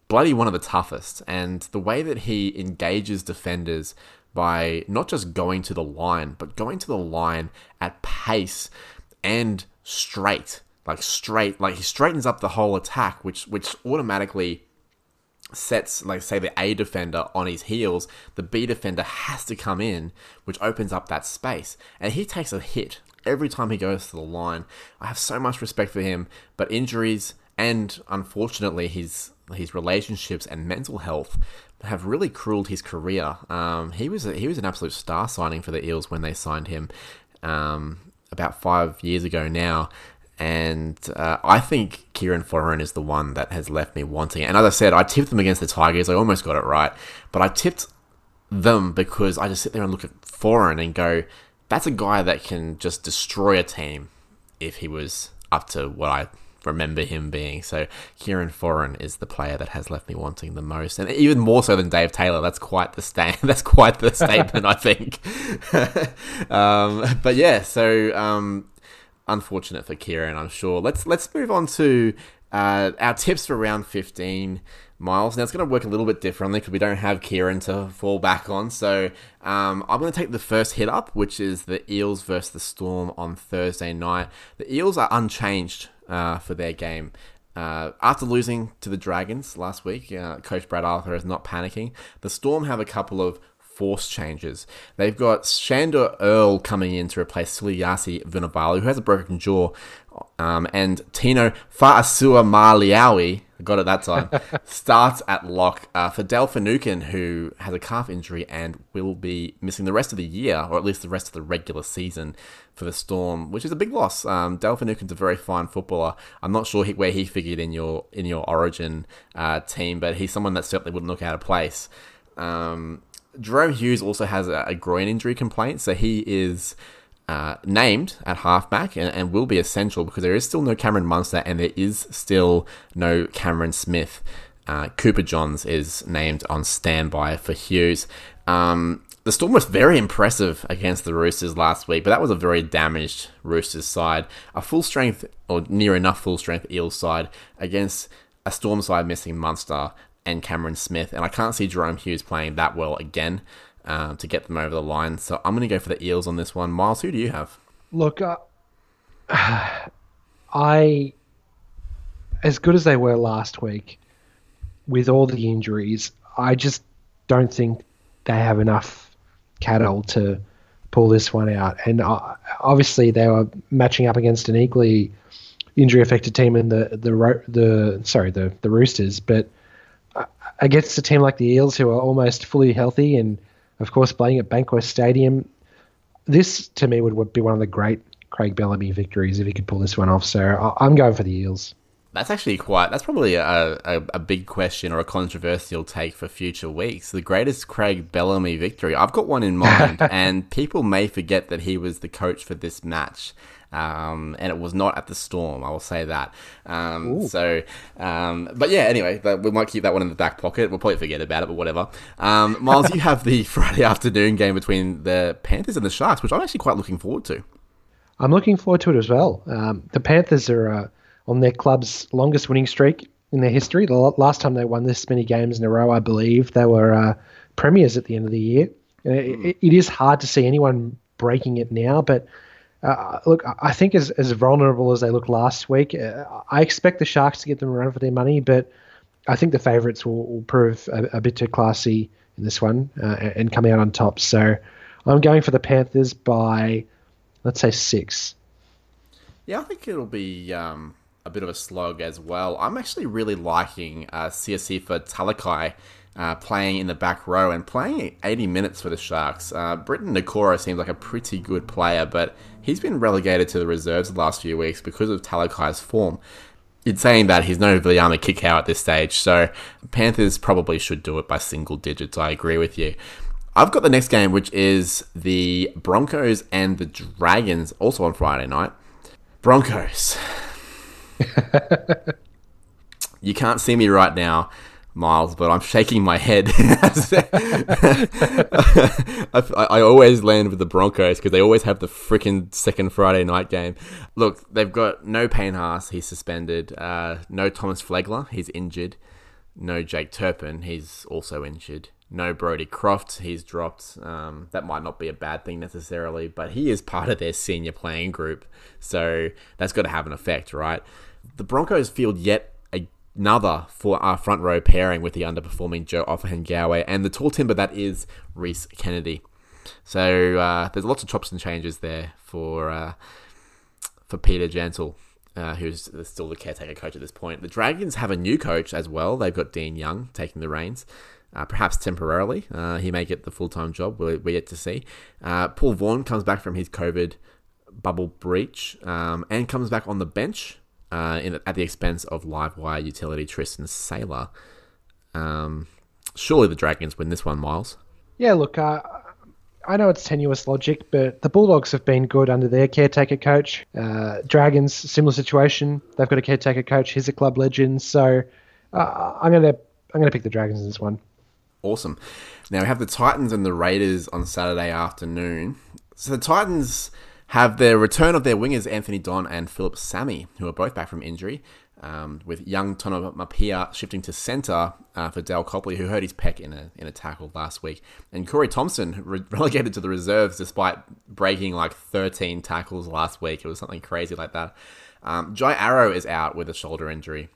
bloody one of the toughest. And the way that he engages defenders by not just going to the line, but going to the line at pace and straight like straight like he straightens up the whole attack which which automatically sets like say the A defender on his heels. The B defender has to come in which opens up that space. And he takes a hit every time he goes to the line. I have so much respect for him but injuries and unfortunately his his relationships and mental health have really crueled his career. Um, he was a, he was an absolute star signing for the Eels when they signed him um, about five years ago now and uh, I think Kieran Foran is the one that has left me wanting. And as I said, I tipped them against the Tigers. I almost got it right, but I tipped them because I just sit there and look at Foran and go, "That's a guy that can just destroy a team if he was up to what I remember him being." So Kieran Foran is the player that has left me wanting the most, and even more so than Dave Taylor. That's quite the stand. That's quite the statement, I think. um, but yeah, so. Um, unfortunate for Kieran, I'm sure. Let's let's move on to uh, our tips for round 15 miles. Now it's going to work a little bit differently because we don't have Kieran to fall back on. So um, I'm going to take the first hit up, which is the Eels versus the Storm on Thursday night. The Eels are unchanged uh, for their game. Uh, after losing to the Dragons last week, uh, Coach Brad Arthur is not panicking. The Storm have a couple of force changes. They've got Sandor Earl coming in to replace Suliasi Vunivalu, who has a broken jaw, um, and Tino Fa'asuamaleaui, got it that time, starts at lock uh, for Dale Finucane, who has a calf injury and will be missing the rest of the year, or at least the rest of the regular season for the Storm, which is a big loss. Um, Dale Finucane's a very fine footballer. I'm not sure he, where he figured in your in your Origin uh, team, but he's someone that certainly wouldn't look out of place. Um, Jahrome Hughes also has a, a groin injury complaint, so he is uh, named at halfback and, and, will be essential because there is still no Cameron Munster and there is still no Cameron Smith. Uh, Cooper Johns is named on standby for Hughes. Um, the Storm was very impressive against the Roosters last week, but that was a very damaged Roosters side. A full strength, or near enough full strength Eels side against a Storm side missing Munster and Cameron Smith, and I can't see Jahrome Hughes playing that well again uh, to get them over the line. So I'm going to go for the Eels on this one. Miles, who do you have? Look, uh, I, as good as they were last week, with all the injuries, I just don't think they have enough cattle to pull this one out. And uh, obviously, they were matching up against an equally injury affected team in the the the sorry the the Roosters, but against a team like the Eels, who are almost fully healthy, and of course playing at Bankwest Stadium, this to me would, would be one of the great Craig Bellamy victories if he could pull this one off. So I'm going for the Eels. That's actually quite. That's probably a, a, a, big question or a controversial take for future weeks. The greatest Craig Bellamy victory. I've got one in mind, and people may forget that he was the coach for this match. Um, and it was not at the Storm. I will say that. Um, so, um, but yeah. Anyway, we might keep that one in the back pocket. We'll probably forget about it, but whatever. Um, Miles, you have the Friday afternoon game between the Panthers and the Sharks, which I'm actually quite looking forward to. I'm looking forward to it as well. Um, the Panthers are uh, on their club's longest winning streak in their history. The last time they won this many games in a row, I believe, they were uh, premiers at the end of the year. It, it is hard to see anyone breaking it now, but uh, look, I think as, as vulnerable as they looked last week, uh, I expect the Sharks to get them a run for their money, but I think the favourites will, will, prove a, a, bit too classy in this one uh, and come out on top. So I'm going for the Panthers by, let's say, six. Yeah, I think it'll be um, a bit of a slog as well. I'm actually really liking uh, for Talakai uh, playing in the back row and playing 80 minutes for the Sharks. Uh, Briton Nikora seems like a pretty good player, but he's been relegated to the reserves the last few weeks because of Talakai's form. In saying that, he's no Viliame Kikau at this stage, so Panthers probably should do it by single digits. I agree with you. I've got the next game, which is the Broncos and the Dragons, also on Friday night. Broncos. you can't see me right now, Miles, but I'm shaking my head. I, I, always land with the Broncos because they always have the freaking second Friday night game. Look, they've got no Payne Haas, he's suspended. Uh, no Thomas Flegler, he's injured. No Jake Turpin, he's also injured. No Brodie Croft, he's dropped. Um, that might not be a bad thing necessarily, but he is part of their senior playing group, so that's got to have an effect, right? The Broncos field yet another for our front row pairing with the underperforming Joe Ofahengaue and the tall timber that is Rhys Kennedy. So uh, there's lots of chops and changes there for uh, for Peter Gentle, uh, who's still the caretaker coach at this point. The Dragons have a new coach as well. They've got Dean Young taking the reins. Uh, perhaps temporarily, uh, he may get the full time job. We're, we're, yet to see. Uh, Paul Vaughan comes back from his COVID bubble breach um, and comes back on the bench uh, in, at the expense of Livewire utility Tristan Sailor. Um, surely the Dragons win this one, Miles. Yeah, look, uh, I know it's tenuous logic, but the Bulldogs have been good under their caretaker coach. Uh, Dragons, similar situation. They've got a caretaker coach. He's a club legend, so uh, I'm gonna I'm gonna pick the Dragons in this one. Awesome. Now we have the Titans and the Raiders on Saturday afternoon. So the Titans have the return of their wingers Anthony Don and Phillip Sami, who are both back from injury, um, with young Tonumaipea shifting to centre uh, for Dale Copley, who hurt his pec in a in a tackle last week, and Corey Thompson re- relegated to the reserves despite breaking like 13 tackles last week. It was something crazy like that. Um, Jai Arrow is out with a shoulder injury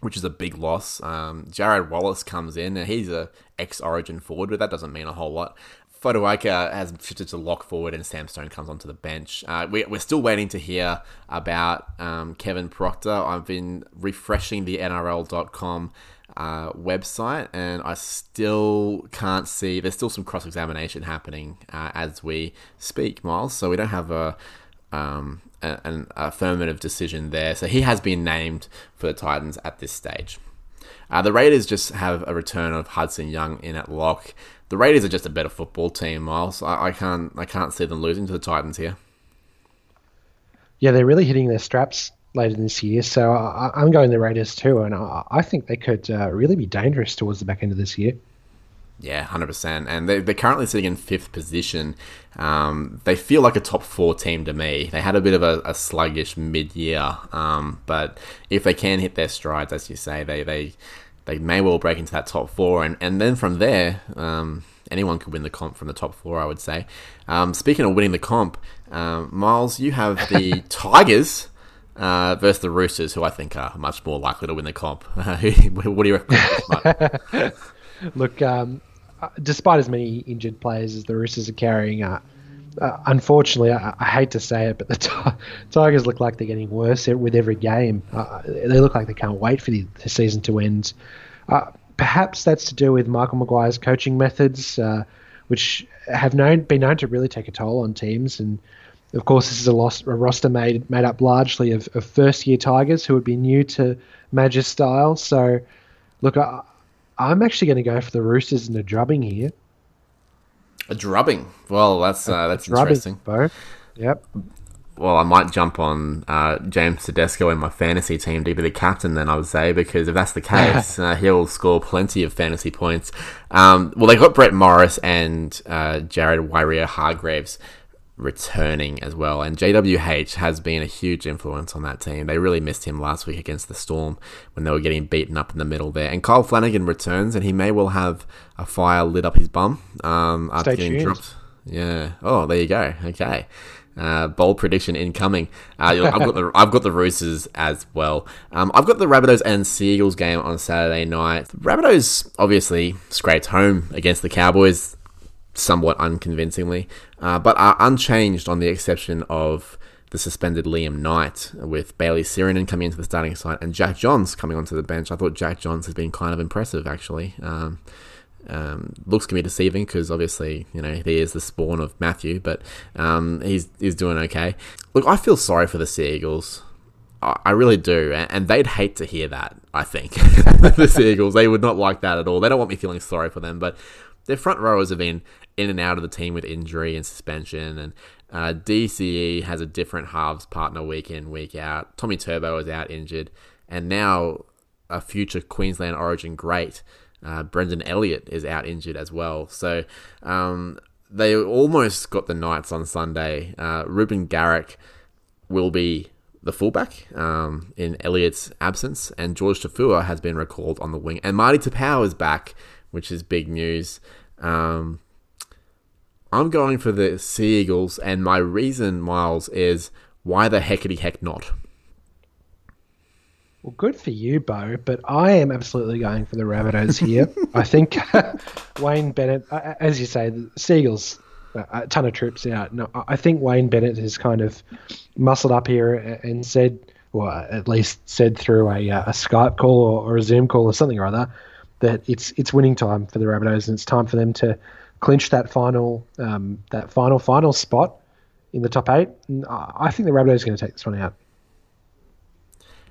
which is a big loss. Um, Jarrod Wallace comes in, and he's a ex-Origin forward, but that doesn't mean a whole lot. Fotuaika has shifted to lock forward and Sam Stone comes onto the bench. Uh, we, are still waiting to hear about um, Kevin Proctor. I've been refreshing the NRL.com uh, website and I still can't see. There's still some cross examination happening uh, as we speak, Miles. So we don't have a, um, an affirmative decision there. So he has been named for the Titans at this stage. Uh, the Raiders just have a return of Hudson Young in at lock the Raiders are just a better football team, Miles. I, I can't I can't see them losing to the Titans here. Yeah, they're really hitting their straps later this year, so I, am going the Raiders too, and I, I think they could uh, really be dangerous towards the back end of this year. Yeah, hundred percent, and they're, they're currently sitting in fifth position. Um, they feel like a top four team to me. They had a bit of a, a sluggish mid-year, um, but if they can hit their strides, as you say, they they they may well break into that top four, and, and then from there, um, anyone could win the comp from the top four, I would say. Um, speaking of winning the comp, uh, Miles, you have the Tigers uh, versus the Roosters, who I think are much more likely to win the comp. what do you reckon? Look, um, despite as many injured players as the Roosters are carrying, uh, uh, unfortunately, I, I, hate to say it, but the t- Tigers look like they're getting worse with every game. Uh, they look like they can't wait for the, the season to end. Uh, perhaps that's to do with Michael Maguire's coaching methods, uh, which have known been known to really take a toll on teams. And of course, this is a, lost, a roster made made up largely of, of first year Tigers who would be new to Madge's style. So, look, I, I'm actually going to go for the Roosters in a drubbing here. A drubbing. Well, that's uh, that's interesting. Bo. Yep. Well, I might jump on uh, James Tedesco in my fantasy team to be the captain. Then I would say because if that's the case, uh, he'll score plenty of fantasy points. Um, well, they got Brett Morris and uh, Jared Waerea-Hargreaves returning as well. And JWH has been a huge influence on that team. They really missed him last week against the Storm when they were getting beaten up in the middle there. And Kyle Flanagan returns, and he may well have a fire lit up his bum um, after Stay getting tuned. dropped. Yeah. Oh, there you go. Okay. Uh, bold prediction incoming. Uh, I've got the I've got the Roosters as well. Um, I've got the Rabbitohs and Seagulls game on Saturday night. The Rabbitohs obviously scraped home against the Cowboys somewhat unconvincingly, uh, but are unchanged on the exception of the suspended Liam Knight, with Bayley Sironen coming into the starting side and Jack Johns coming onto the bench. I thought Jack Johns has been kind of impressive, actually. Um, um, looks can be deceiving because obviously you know he is the spawn of Matthew, but um, he's he's doing okay. Look, I feel sorry for the Seagulls. I, I really do, and, and, they'd hate to hear that. I think the Seagulls they would not like that at all. They don't want me feeling sorry for them, but their front rowers have been in and out of the team with injury and suspension, and Uh, DCE has a different halves partner week in, week out. Tommy Turbo is out injured. And now a future Queensland Origin great, uh, Brendan Elliot, is out injured as well. So um, they almost got the Knights on Sunday. Uh, Reuben Garrick will be the fullback um, in Elliot's absence, and George Tafua has been recalled on the wing, and Marty Taupau is back, which is big news. Um, I'm going for the Sea Eagles, and my reason, Miles, is why the heckety heck not? Well, good for you, Bo, but I am absolutely going for the Rabbitohs here. I think Wayne Bennett, as you say, the Seagulls, uh, a ton of troops out. No, I think Wayne Bennett has kind of muscled up here and said, well, at least said through a, uh, a Skype call or, or, a Zoom call or something or other, that it's it's winning time for the Rabbitohs and it's time for them to clinch that final um, that final final spot in the top eight. I think the Rabbitohs are going to take this one out.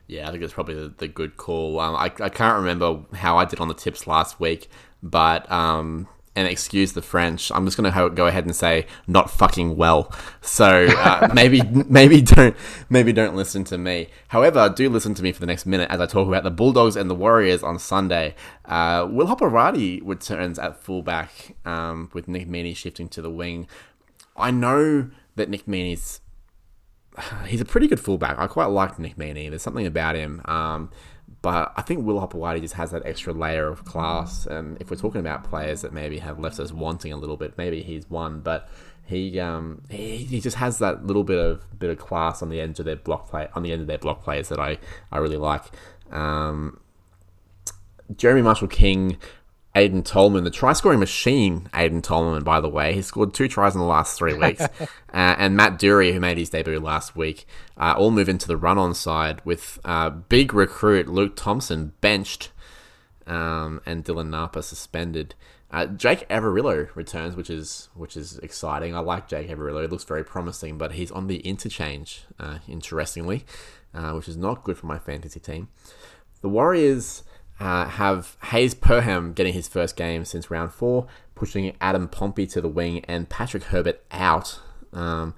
Yeah, I think it's probably the, the good call. Um, I, I can't remember how I did on the tips last week, but um, and excuse the French, I'm just going to go ahead and say not fucking well. So uh, maybe maybe don't maybe don't listen to me. However, do listen to me for the next minute as I talk about the Bulldogs and the Warriors on Sunday. Uh, Will Hopoate returns at fullback um, with Nick Meaney shifting to the wing. I know that Nick Meaney's he's a pretty good fullback. I quite like Nick Meaney. There's something about him. Um, but I think Will Hopoate just has that extra layer of class. And if we're talking about players that maybe have left us wanting a little bit, maybe he's one. But he um he, he just has that little bit of bit of class on the end of their block play on the end of their block players that I I really like. Um, Jeremy Marshall King Aiden Tolman, the try scoring machine, Aiden Tolman, by the way. He scored two tries in the last three weeks. uh, and Matt Doorey, who made his debut last week, uh, all move into the run on side with uh, big recruit Luke Thompson benched um, and Dylan Napa suspended. Uh, Jake Averillo returns, which is which is exciting. I like Jake Averillo; he looks very promising, but he's on the interchange, uh, interestingly, uh, which is not good for my fantasy team. The Warriors uh, have Hayze Perham getting his first game since round four, pushing Adam Pompey to the wing and Patrick Herbert out. Um,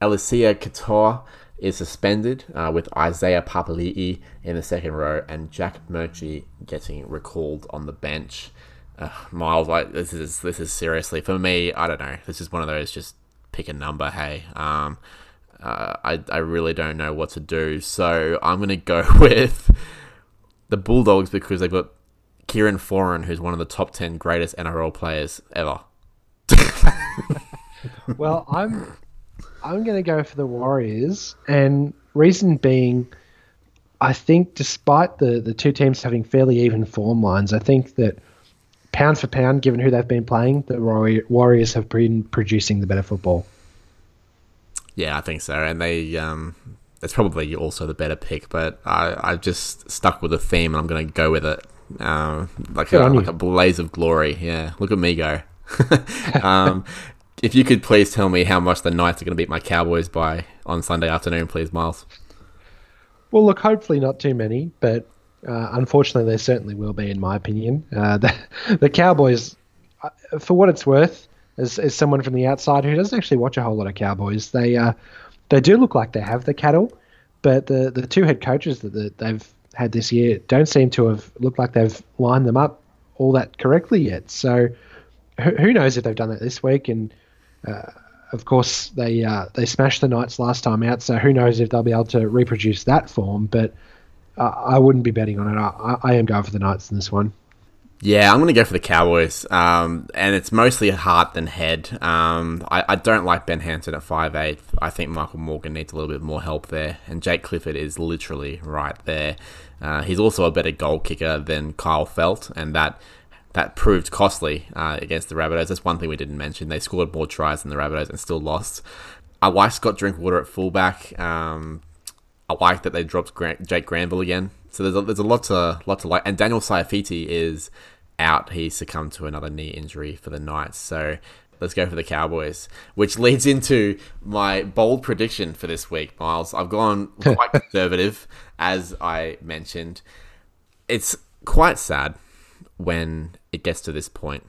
Eliesa Katoa is suspended uh, with Isaiah Papali'i in the second row and Jack Murchie getting recalled on the bench. Uh, Miles, like this is this is seriously for me. I don't know. This is one of those just pick a number. Hey, um, uh, I I really don't know what to do. So I'm gonna go with the Bulldogs because they've got Kieran Foran, who's one of the top 10 greatest NRL players ever. well, I'm I'm going to go for the Warriors, and reason being, I think despite the the two teams having fairly even form lines, I think that pound for pound, given who they've been playing, the Warriors have been producing the better football. Yeah, I think so, and they um, it's probably also the better pick, but I I just stuck with the theme and I'm going to go with it. Uh, like a, like a blaze of glory. Yeah, look at me go. um, if you could please tell me how much the Knights are going to beat my Cowboys by on Sunday afternoon, please, Miles. Well, look, hopefully not too many, but uh, unfortunately, there certainly will be, in my opinion. Uh, the, the Cowboys, uh, for what it's worth, as, as someone from the outside who doesn't actually watch a whole lot of Cowboys, they uh, they do look like they have the cattle, but the the two head coaches that the, they've had this year don't seem to have looked like they've lined them up all that correctly yet. So who, who knows if they've done that this week? And uh, of course, they uh, they smashed the Knights last time out, so who knows if they'll be able to reproduce that form? But uh, I wouldn't be betting on it. I, I am going for the Knights in this one. Yeah, I'm going to go for the Cowboys, um, and it's mostly a heart than head. Um, I, I, don't like Ben Hampton at five eight. I think Michael Morgan needs a little bit more help there, and Jake Clifford is literally right there. Uh, he's also a better goal kicker than Kyle Feldt. and that that proved costly uh, against the Rabbitohs. That's one thing we didn't mention. They scored more tries than the Rabbitohs and still lost. I like Scott Drinkwater at fullback. Um, I like that they dropped Grant, Jake Granville again. So there's a, there's a lot to lot to like. And Daniel Saifiti is out. He succumbed to another knee injury for the Knights. So let's go for the Cowboys, which leads into my bold prediction for this week, Miles. I've gone quite conservative, as I mentioned. It's quite sad when it gets to this point.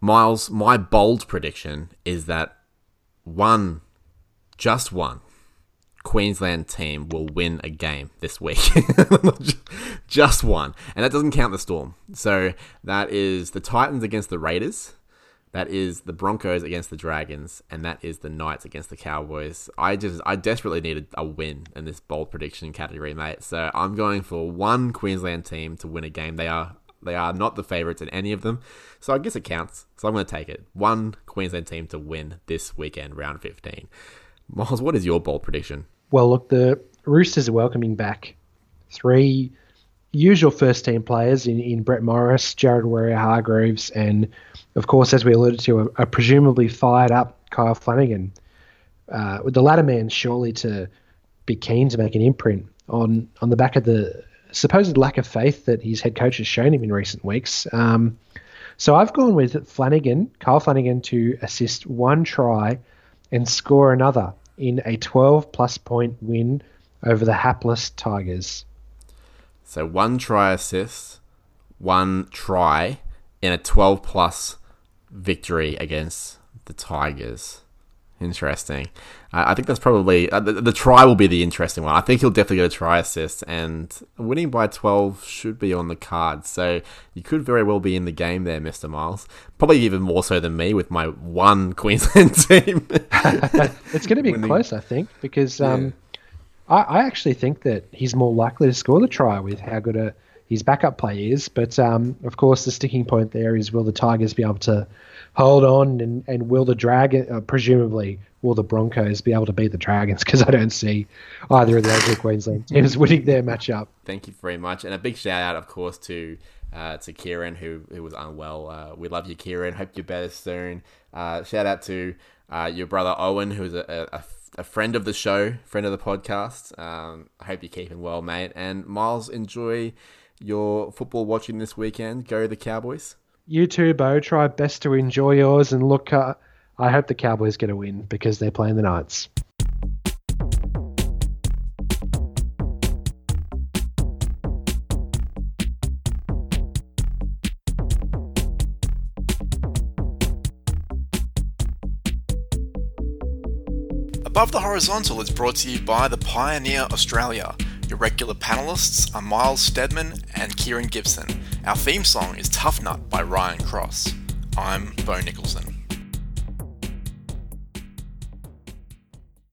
Miles, my bold prediction is that one, just one, Queensland team will win a game this week. just one. And that doesn't count the Storm. So that is the Titans against the Raiders. That is the Broncos against the Dragons, and that is the Knights against the Cowboys. I just, I desperately needed a win in this bold prediction category, mate. So I'm going for one Queensland team to win a game. They are, they are not the favourites in any of them, so I guess it counts. So I'm going to take it. One Queensland team to win this weekend, round 15. Miles, what is your bold prediction? Well, look, the Roosters are welcoming back three usual first team players in, in Brett Morris, Jared Waerea-Hargreaves, and of course, as we alluded to, a, a presumably fired up Kyle Flanagan. Uh, with the latter man surely to be keen to make an imprint on on the back of the supposed lack of faith that his head coach has shown him in recent weeks. Um, so I've gone with Flanagan, Kyle Flanagan, to assist one try and score another in a 12 plus point win over the hapless Tigers. So one try assist, one try in a 12 plus victory against the Tigers. Interesting. Uh, I think that's probably uh, the, the, try will be the interesting one. I think he'll definitely get a try assist, and winning by 12 should be on the card. So you could very well be in the game there, Mr. Miles. Probably even more so than me with my one Queensland team. it's going to be winning. close, I think, because um, yeah. I, I actually think that he's more likely to score the try with how good a his backup play is. But um, of course, the sticking point there is will the Tigers be able to hold on and, and will the Dragon, uh, presumably, will the Broncos be able to beat the Dragons? Because I don't see either of those Queensland teams winning their matchup. Thank you very much. And a big shout out, of course, to. Uh, to Kieran, who, who was unwell. Uh, we love you, Kieran. Hope you're better soon. Uh, shout out to uh, your brother Owen, who's a, a, a friend of the show, friend of the podcast. Um, I hope you're keeping well, mate. And Miles, enjoy your football watching this weekend. Go the Cowboys. You too, Bo. Try best to enjoy yours and look. Uh, I hope the Cowboys get a win because they're playing the Knights. Above the Horizontal is brought to you by the Pioneer Australia. Your regular panelists are Miles Stedman and Kieran Gibson. Our theme song is Tough Nut by Ryan Cross. I'm Bo Nicholson.